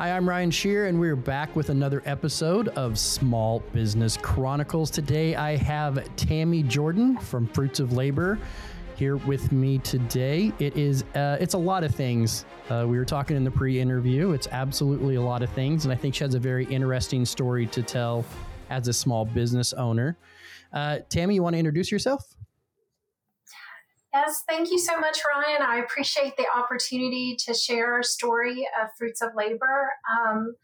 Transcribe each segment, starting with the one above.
Hi, I'm Ryan Sherrer, and we're back with another episode of Small Business Chronicles. Today, I have Tammy Jordan from Fruits of Labor here with me today. It is uh, it's a lot of things. Uh, we were talking in the pre-interview. It's absolutely a lot of things, and I think she has a very interesting story to tell as a small business owner. Uh, Tammy, you want to introduce yourself? Yes, thank you so much, Ryan. I appreciate the opportunity to share our story of Fruits of Labor. Um,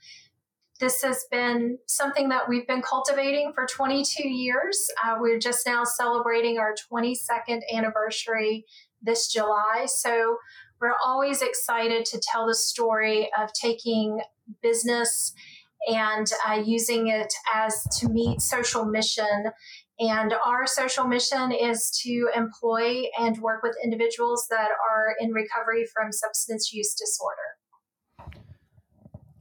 this has been something that we've been cultivating for 22 years. Uh, we're just now celebrating our 22nd anniversary this July. So we're always excited to tell the story of taking business and uh, using it as to meet social mission and our social mission is to employ and work with individuals that are in recovery from substance use disorder.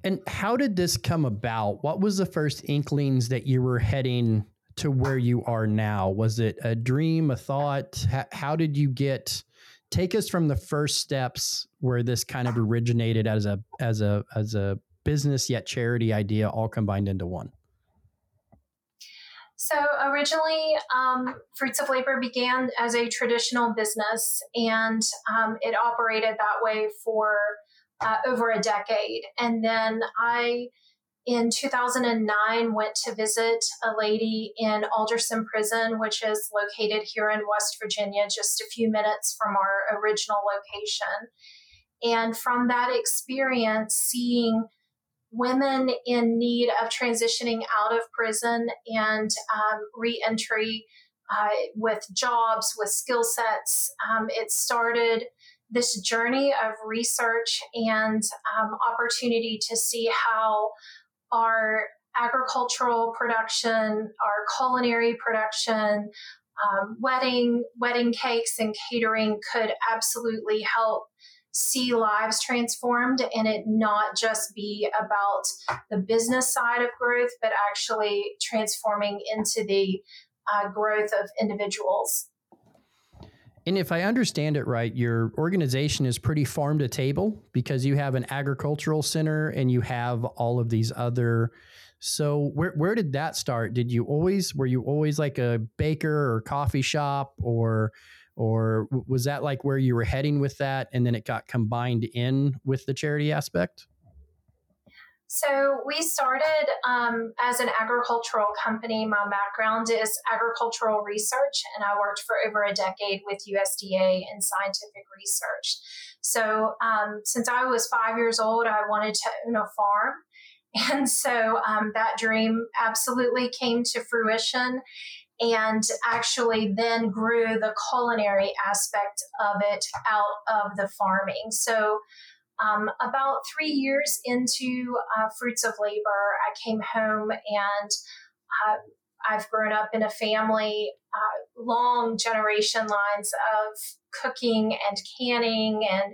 And how did this come about? What was the first inklings that you were heading to where you are now? Was it a dream, a thought? How did you get? Take us from the first steps where this kind of originated as a as a as a business yet charity idea all combined into one. So originally, um, Fruits of Labor began as a traditional business, and um, it operated that way for uh, over a decade. And then I, in 2009, went to visit a lady in Alderson Prison, which is located here in West Virginia, just a few minutes from our original location. And from that experience, seeing women in need of transitioning out of prison and um, reentry uh, with jobs, with skill sets. Um, it started this journey of research and um, opportunity to see how our agricultural production, our culinary production, um, wedding wedding cakes and catering could absolutely help see lives transformed and it not just be about the business side of growth, but actually transforming into the uh, growth of individuals. And if I understand it right, your organization is pretty farm to table because you have an agricultural center and you have all of these other. So where where did that start? Did you always were you always like a baker or coffee shop or or was that like where you were heading with that and then it got combined in with the charity aspect? So we started um, as an agricultural company. My background is agricultural research and i worked for over a decade with usda in scientific research. So um, since i was five years old i wanted to own a farm. And so um, that dream absolutely came to fruition and actually then grew the culinary aspect of it out of the farming. So, um, about three years into uh, Fruits of Labor, I came home and uh, I've grown up in a family, uh, long generation lines of cooking and canning and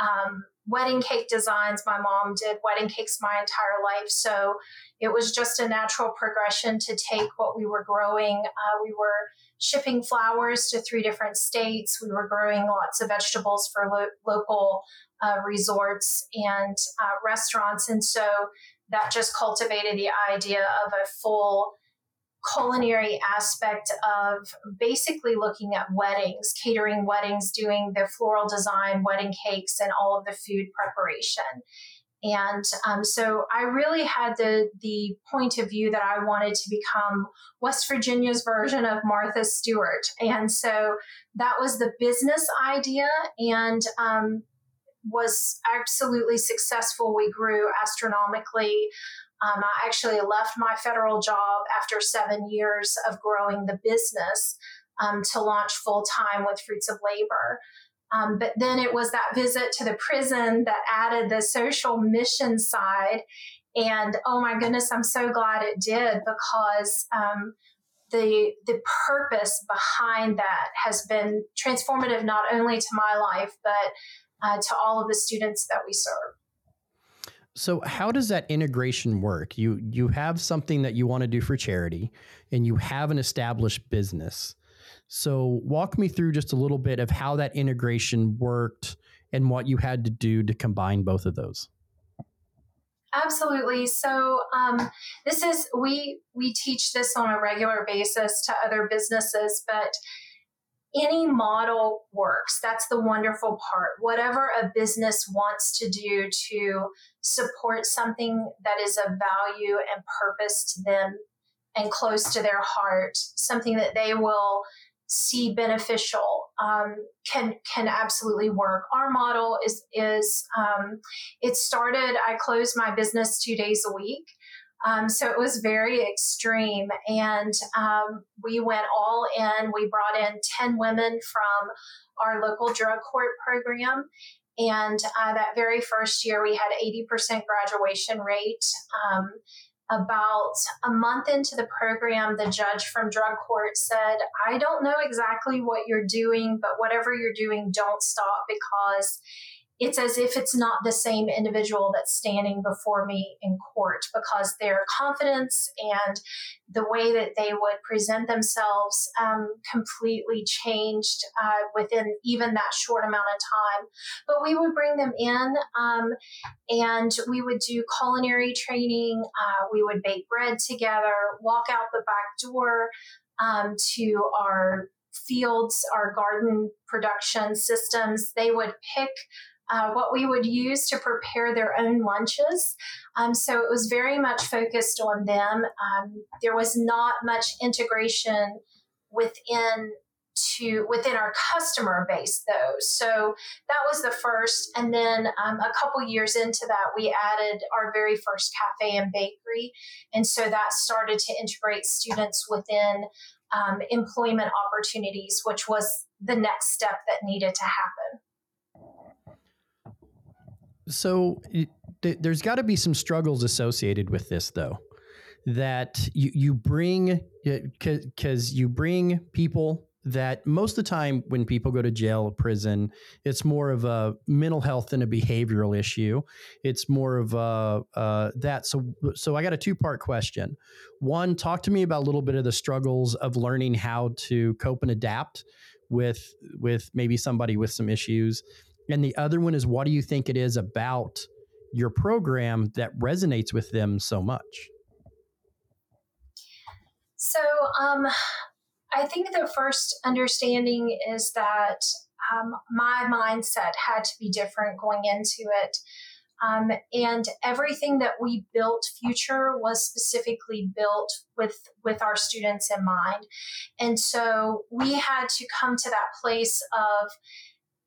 um, wedding cake designs. My mom did wedding cakes my entire life. So it was just a natural progression to take what we were growing. Uh, we were shipping flowers to three different states. We were growing lots of vegetables for lo- local uh, resorts and uh, restaurants. And so that just cultivated the idea of a full culinary aspect of basically looking at weddings, catering weddings, doing the floral design, wedding cakes, and all of the food preparation. And um, so I really had the the point of view that I wanted to become West Virginia's version of Martha Stewart, and so that was the business idea, and um, was absolutely successful. We grew astronomically. Um, I actually left my federal job after seven years of growing the business um, to launch full time with Fruits of Labor. Um, but then it was that visit to the prison that added the social mission side. And oh my goodness, I'm so glad it did because um, the the purpose behind that has been transformative not only to my life but uh, to all of the students that we serve. So how does that integration work? You you have something that you want to do for charity and you have an established business. So, walk me through just a little bit of how that integration worked and what you had to do to combine both of those. Absolutely. So um, this is we we teach this on a regular basis to other businesses, but any model works. That's the wonderful part. Whatever a business wants to do to support something that is of value and purpose to them and close to their heart, something that they will see beneficial um, can can absolutely work. Our model is is um, it started. I closed my business two days a week. Um, so it was very extreme. And um, we went all in. We brought in 10 women from our local drug court program. And uh, that very first year, we had 80% graduation rate. Um, about a month into the program, the judge from drug court said, I don't know exactly what you're doing, but whatever you're doing, don't stop because it's as if it's not the same individual that's standing before me in court because their confidence and the way that they would present themselves um, completely changed uh, within even that short amount of time. But we would bring them in um, and we would do culinary training. Uh, we would bake bread together, walk out the back door um, to our fields, our garden production systems. They would pick uh, what we would use to prepare their own lunches. Um, so it was very much focused on them. Um, there was not much integration within to within our customer base though so that was the first and then um, a couple years into that we added our very first cafe and bakery and so that started to integrate students within um, employment opportunities which was the next step that needed to happen so th- there's got to be some struggles associated with this, though. That you you bring because you bring people that most of the time when people go to jail or prison, it's more of a mental health than a behavioral issue. It's more of a, uh, that. So, so I got a two part question. One, talk to me about a little bit of the struggles of learning how to cope and adapt with with maybe somebody with some issues, and the other one is what do you think it is about your program that resonates with them so much? So, um, I think the first understanding is that um, my mindset had to be different going into it. Um, and everything that we built future was specifically built with with our students in mind and so we had to come to that place of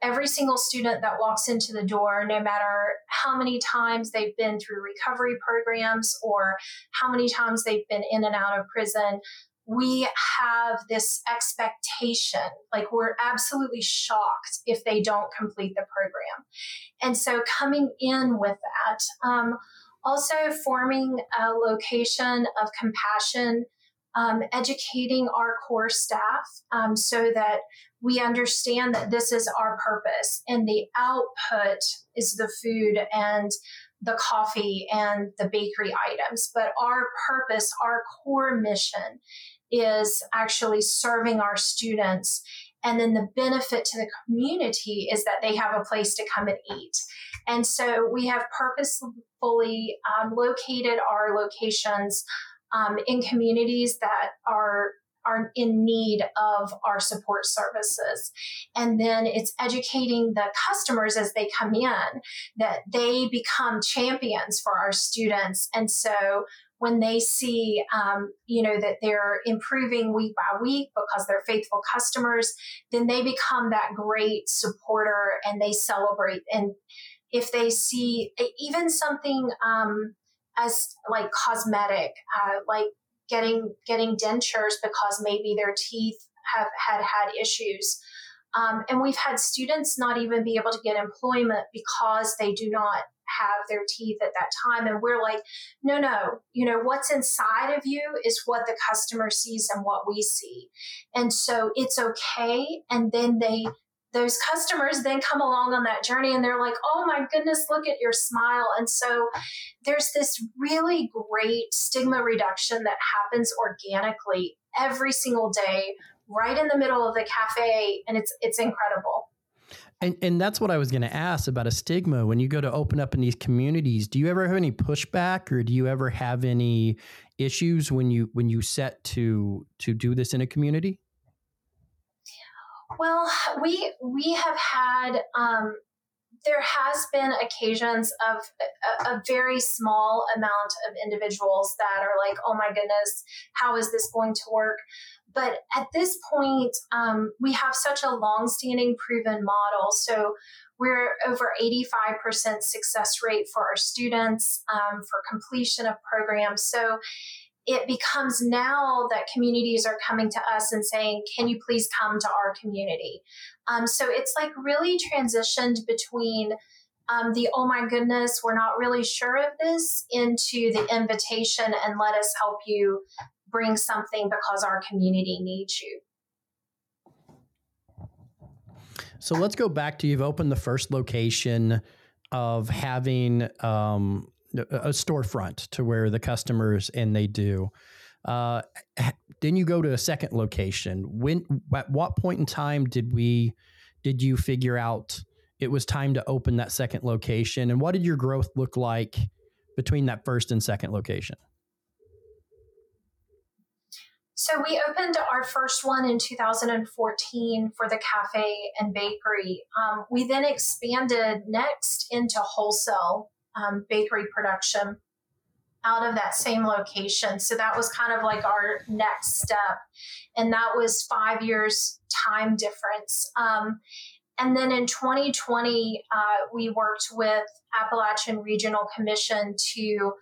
every single student that walks into the door, no matter how many times they've been through recovery programs or how many times they've been in and out of prison, we have this expectation like we're absolutely shocked if they don't complete the program. And so coming in with that um, also forming a location of compassion um, educating our core staff um, so that we understand that this is our purpose and the output is the food and the coffee and the bakery items. But our purpose, our core mission is actually serving our students. And then the benefit to the community is that they have a place to come and eat. And so we have purposefully um, located our locations um, in communities that are are in need of our support services. And then it's educating the customers as they come in that they become champions for our students. And so when they see, um, you know, that they're improving week by week because they're faithful customers, then they become that great supporter and they celebrate. And if they see even something um, as like cosmetic, uh, like getting getting dentures because maybe their teeth have had had issues. Um, and we've had students not even be able to get employment because they do not have their teeth at that time. And we're like, no, no, you know, what's inside of you is what the customer sees and what we see. And so it's okay. And then they those customers then come along on that journey and they're like, oh my goodness, look at your smile. And so there's this really great stigma reduction that happens organically every single day, right in the middle of the cafe. And it's it's incredible. And, and that's what I was going to ask about a stigma. When you go to open up in these communities, do you ever have any pushback, or do you ever have any issues when you when you set to to do this in a community? Well, we we have had um, there has been occasions of a, a, very small amount of individuals that are like, "Oh my goodness, how is this going to work?" But at this point, um, we have such a long-standing proven model, so we're over 85% success rate for our students um, for completion of programs. So it becomes now that communities are coming to us and saying, Can you please come to our community? Um, so it's like really transitioned between um, the oh my goodness, we're not really sure of this into the invitation and let us help you bring something because our community needs you. So let's go back to you've opened the first location of having um, a storefront to where the customers and they do. Uh, then you go to a second location. When at what point in time did we did you figure out it was time to open that second location? And what did your growth look like between that first and second location? So we opened our first one in 2014 for the cafe and bakery. Um, we then expanded next into wholesale um, bakery production out of that same location. So that was kind of like our next step. And that was five years time difference. Um, and then in 2020, uh, we worked with Appalachian Regional Commission to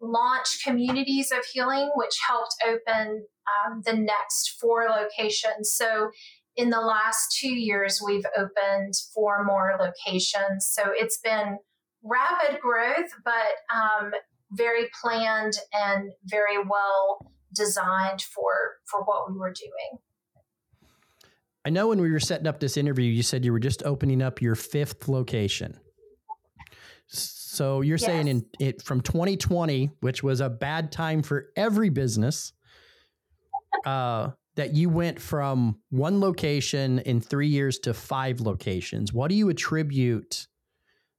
launch Communities of Healing, which helped open um, the next four locations. So in the last two years, we've opened four more locations. So it's been rapid growth, but um, very planned and very well designed for for what we were doing. I know when we were setting up this interview, you said you were just opening up your fifth location. So you're yes. saying in it from 2020, which was a bad time for every business, uh, that you went from one location in three years to five locations. What do you attribute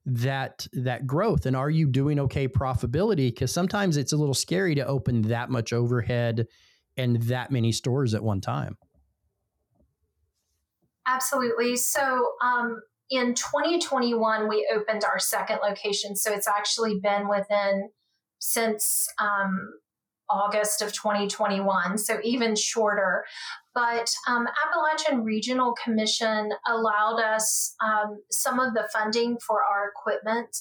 that that growth? And are you doing okay profitability? Because sometimes it's a little scary to open that much overhead and that many stores at one time. Absolutely. So um, in 2021 we opened our second location. So it's actually been within since um, August of 2021, so even shorter. But um, Appalachian Regional Commission allowed us um, some of the funding for our equipment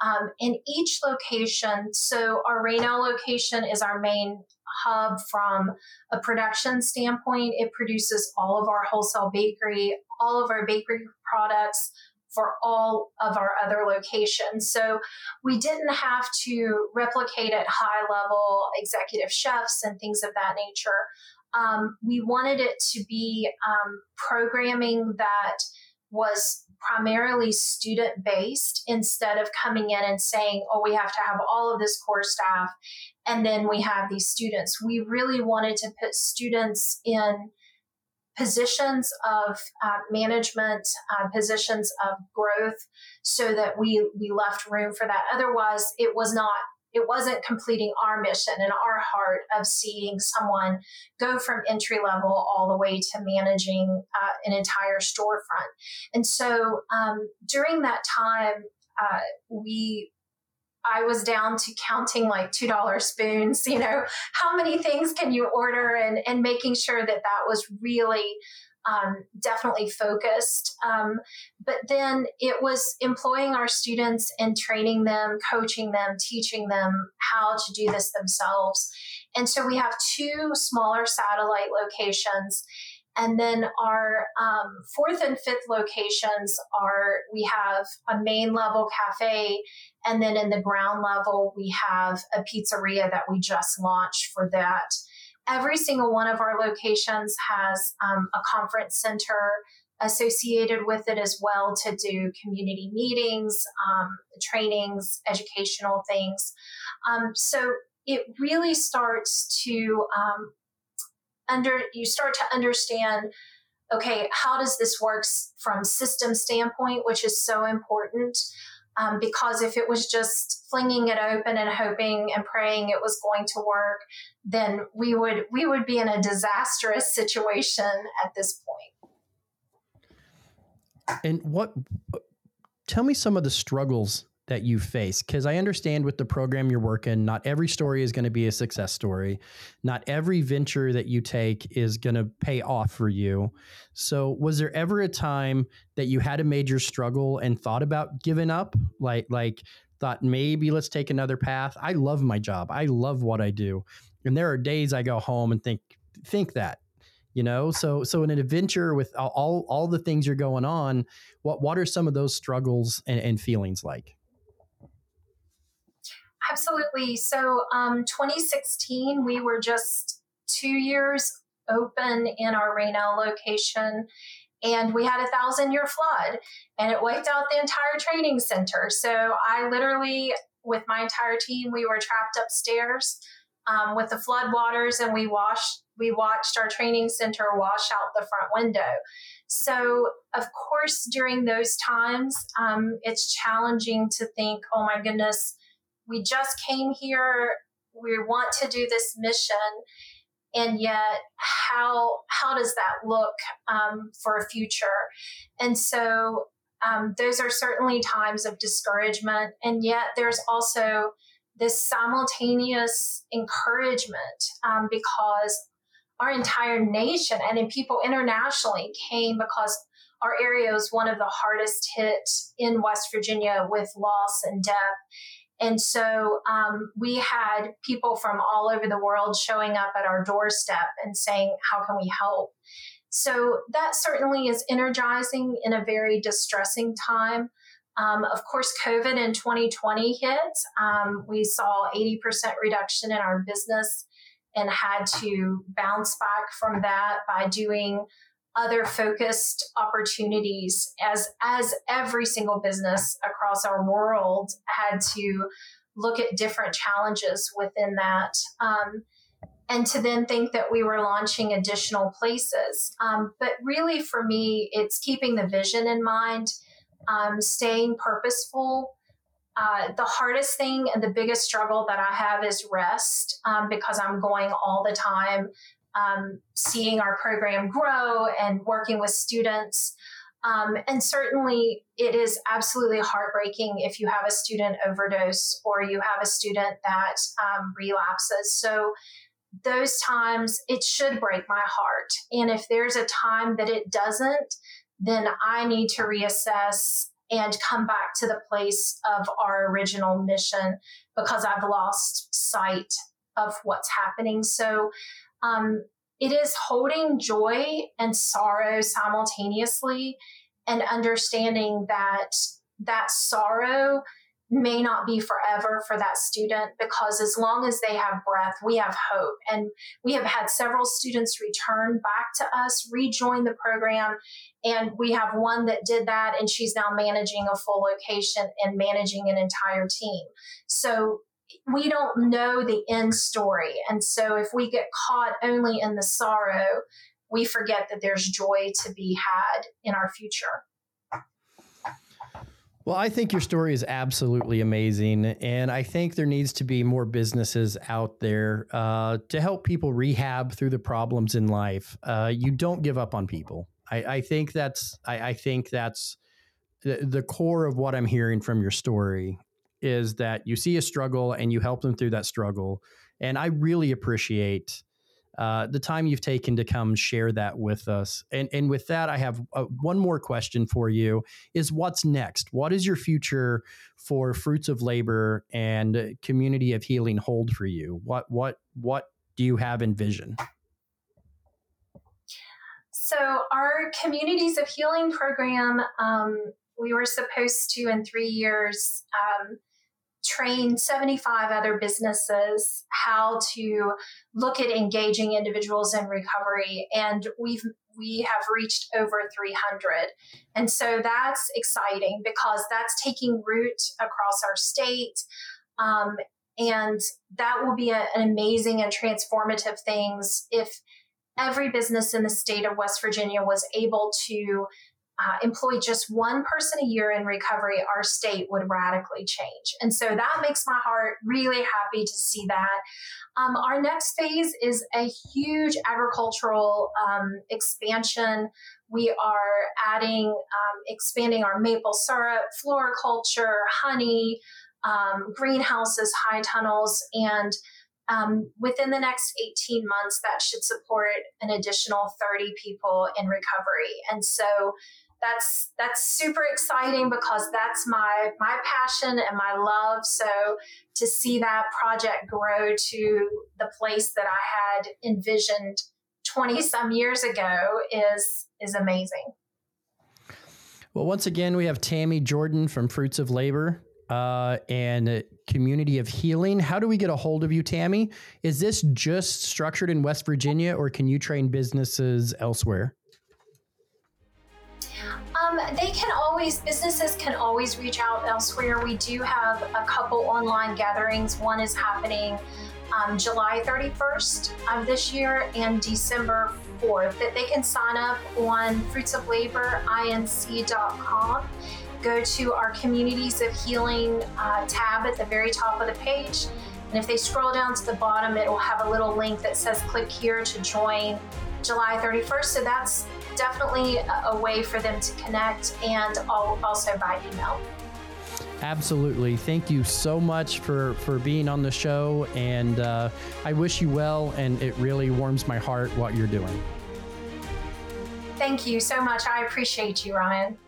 um, in each location. So, our Rainelle location is our main hub from a production standpoint. It produces all of our wholesale bakery, all of our bakery products, for all of our other locations. So we didn't have to replicate at high level executive chefs and things of that nature. Um, we wanted it to be um, programming that was primarily student based instead of coming in and saying, oh, we have to have all of this core staff and then we have these students. We really wanted to put students in positions of uh, management, uh, positions of growth, so that we we left room for that. Otherwise, it was not. It wasn't completing our mission and our heart of seeing someone go from entry level all the way to managing uh, an entire storefront. And so um, during that time, uh, we I was down to counting like $2 spoons, you know, how many things can you order and, and making sure that that was really um, definitely focused. Um, but then it was employing our students and training them, coaching them, teaching them how to do this themselves. And so we have two smaller satellite locations. And then our um, fourth and fifth locations are we have a main level cafe, and then in the ground level, we have a pizzeria that we just launched for that. Every single one of our locations has um, a conference center associated with it as well to do community meetings, um, trainings, educational things. Um, so it really starts to um, under you start to understand okay, how does this work from system standpoint, which is so important. Um, because if it was just flinging it open and hoping and praying it was going to work, then we would we would be in a disastrous situation at this point. And what? Tell me some of the struggles that you face because i understand with the program you're working not every story is going to be a success story. Not every venture that you take is going to pay off for you. So was there ever a time that you had a major struggle and thought about giving up? Like like thought maybe let's take another path. I love my job. I love what i do. And there are days i go home and think think that you know? So so in an adventure with all all the things you're going on what what are some of those struggles and, and feelings like Absolutely. So, um, 2016, we were just two years open in our Rainelle location, and we had a thousand year flood, and it wiped out the entire training center. So, I literally, with my entire team, we were trapped upstairs um, with the flood waters, and we washed. We watched our training center wash out the front window. So, of course, during those times, um, it's challenging to think, oh my goodness, we just came here we want to do this mission and yet how how does that look um, for a future? And so um, those are certainly times of discouragement and yet there's also this simultaneous encouragement um, because our entire nation and in people internationally came because our area was one of the hardest hit in west virginia with loss and death and so um, we had people from all over the world showing up at our doorstep and saying, How can we help? So that certainly is energizing in a very distressing time. Um, of course, COVID in 2020 hit. Um, we saw 80% reduction in our business and had to bounce back from that by doing other focused opportunities as as every single business across our world had to look at different challenges within that um, and to then think that we were launching additional places. Um, but really for me it's keeping the vision in mind um, staying purposeful. Uh, the hardest thing and the biggest struggle that I have is rest um, because I'm going all the time um, seeing our program grow and working with students. Um, and certainly, it is absolutely heartbreaking if you have a student overdose or you have a student that um, relapses. So, those times, it should break my heart. And if there's a time that it doesn't, then I need to reassess and come back to the place of our original mission because I've lost sight of what's happening. So, um, it is holding joy and sorrow simultaneously and understanding that that sorrow may not be forever for that student because as long as they have breath, we have hope. And we have had several students return back to us, rejoin the program. And we have one that did that, and she's now managing a full location and managing an entire team. So we don't know the end story. And so if we get caught only in the sorrow, we forget that there's joy to be had in our future. Well, I think your story is absolutely amazing. And I think there needs to be more businesses out there uh, to help people rehab through the problems in life. Uh, you don't give up on people. I, I think that's I, I think that's the, the core of what I'm hearing from your story is that you see a struggle and you help them through that struggle. And I really appreciate uh, the time you've taken to come share that with us. And and with that, I have uh, one more question for you: Is what's next? What is your future for Fruits of Labor and Community of Healing hold for you? What what what do you have in vision? So our Communities of Healing program. Um, we were supposed to in three years um, train 75 other businesses how to look at engaging individuals in recovery and we've we have reached over 300 and so that's exciting because that's taking root across our state um, and that will be a, an amazing and transformative things if every business in the state of West Virginia was able to uh, employ just one person a year in recovery, our state would radically change. And so that makes my heart really happy to see that. Um, our next phase is a huge agricultural um, expansion. We are adding, um, expanding our maple syrup, floriculture, honey, um, greenhouses, high tunnels, and um, within the next 18 months, that should support an additional 30 people in recovery. And so that's that's super exciting because that's my my passion and my love. So to see that project grow to the place that i had envisioned 20 some years ago is is amazing. Well once again we have tammy jordan from fruits of labor uh, and community of healing. How do we get a hold of you tammy? Is this just structured in west virginia or can you train businesses elsewhere um, they can always, businesses can always reach out elsewhere. We do have a couple online gatherings. One is happening um, July 31st of this year and December 4th that they can sign up on fruitsoflaborinc.com. Go to our Communities of Healing uh, tab at the very top of the page. And if they scroll down to the bottom, it will have a little link that says click here to join July 31st. So that's definitely a, way for them to connect and also by email. Absolutely. Thank you so much for, for being on the show. And uh, I wish you well. And it really warms my heart what you're doing. Thank you so much. I appreciate you, Ryan.